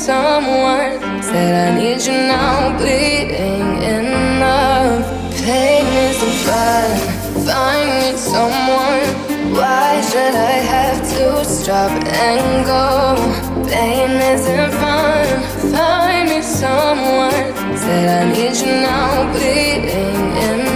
someone said I need you now, bleeding enough. Pain is the fun, Find me someone. Why should I have to stop and go? Pain isn't fun, find me someone. Said I need you now, bleeding enough.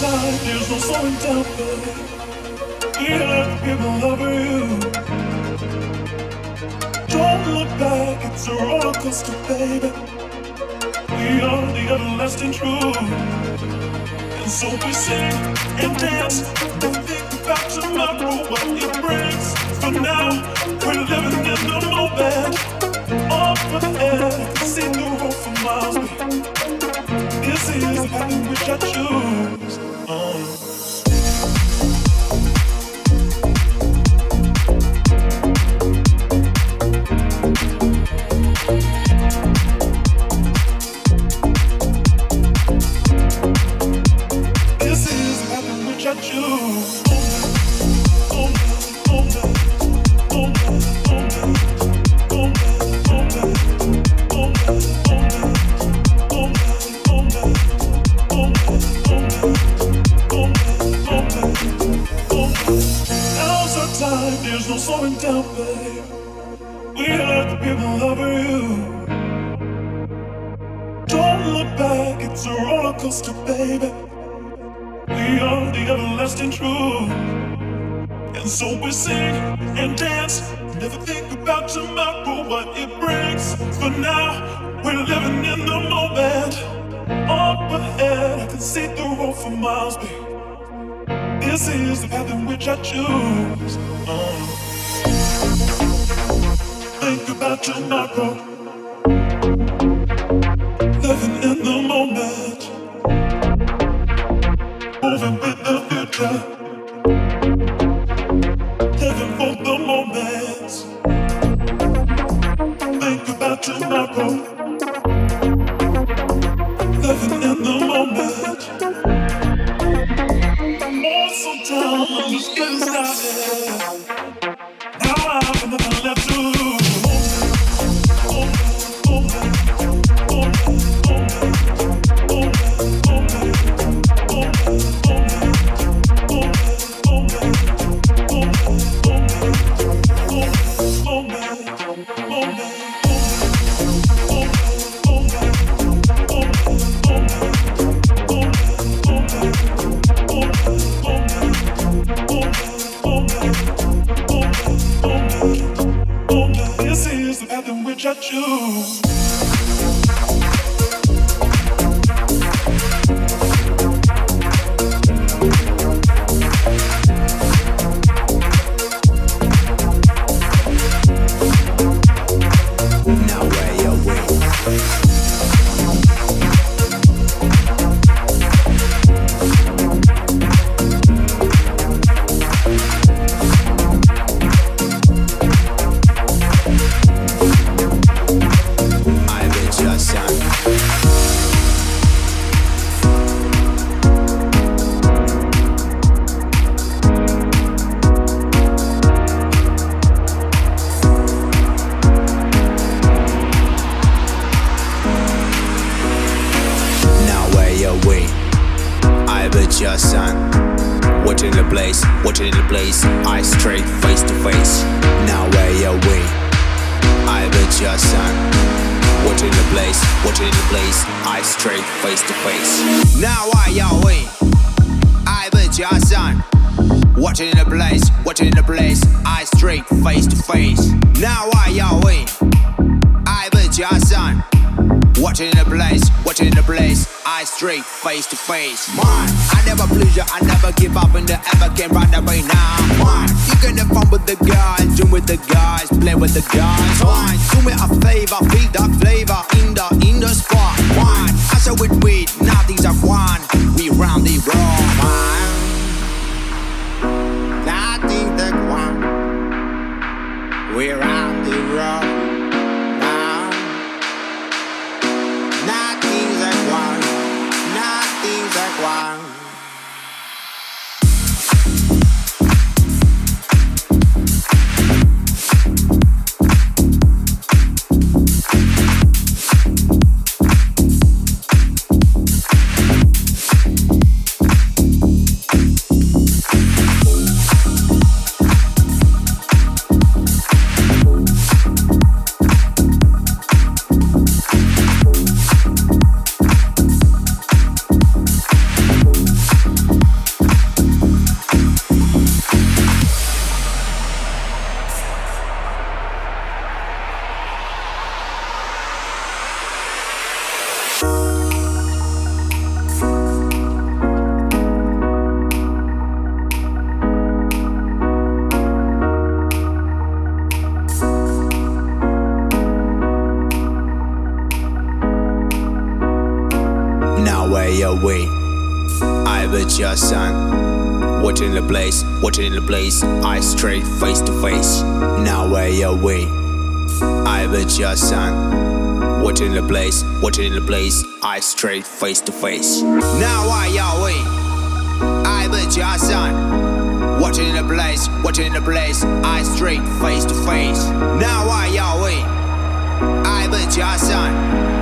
side, there's no slowing down, babe. Eat up, people over you. Don't look back, it's a roller coaster, baby. We are the everlasting truth. And so we sing and dance and think about tomorrow, what it brings. For now, we're living in the moment. Up in the air, see the road for miles. This is the path which I choose. Oh. baby. We are the everlasting truth. And so we sing and dance. Never think about tomorrow, what it brings. For now, we're living in the moment. Up ahead, I can see the road for miles. baby. This is the path in which I choose. Uh. Think about tomorrow. Living in pressure. Place? I straight face to face. Now are we? I bet your son. What in the place? What in the place? I straight face to face. Now are we? I bet your son. What in the place? What in the place? I straight face to face. Now are we? I bet your son.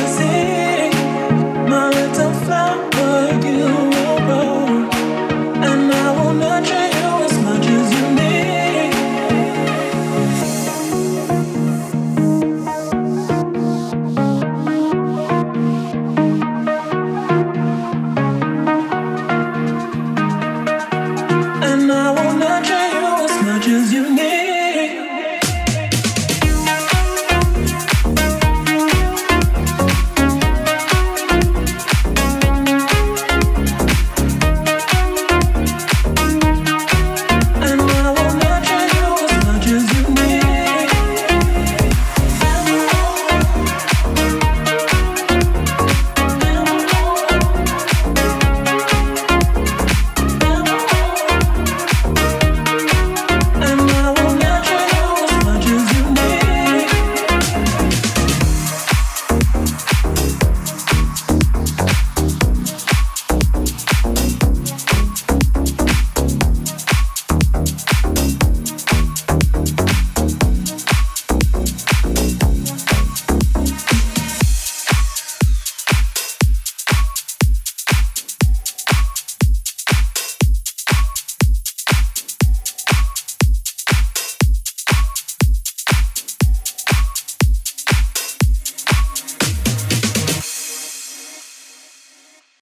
At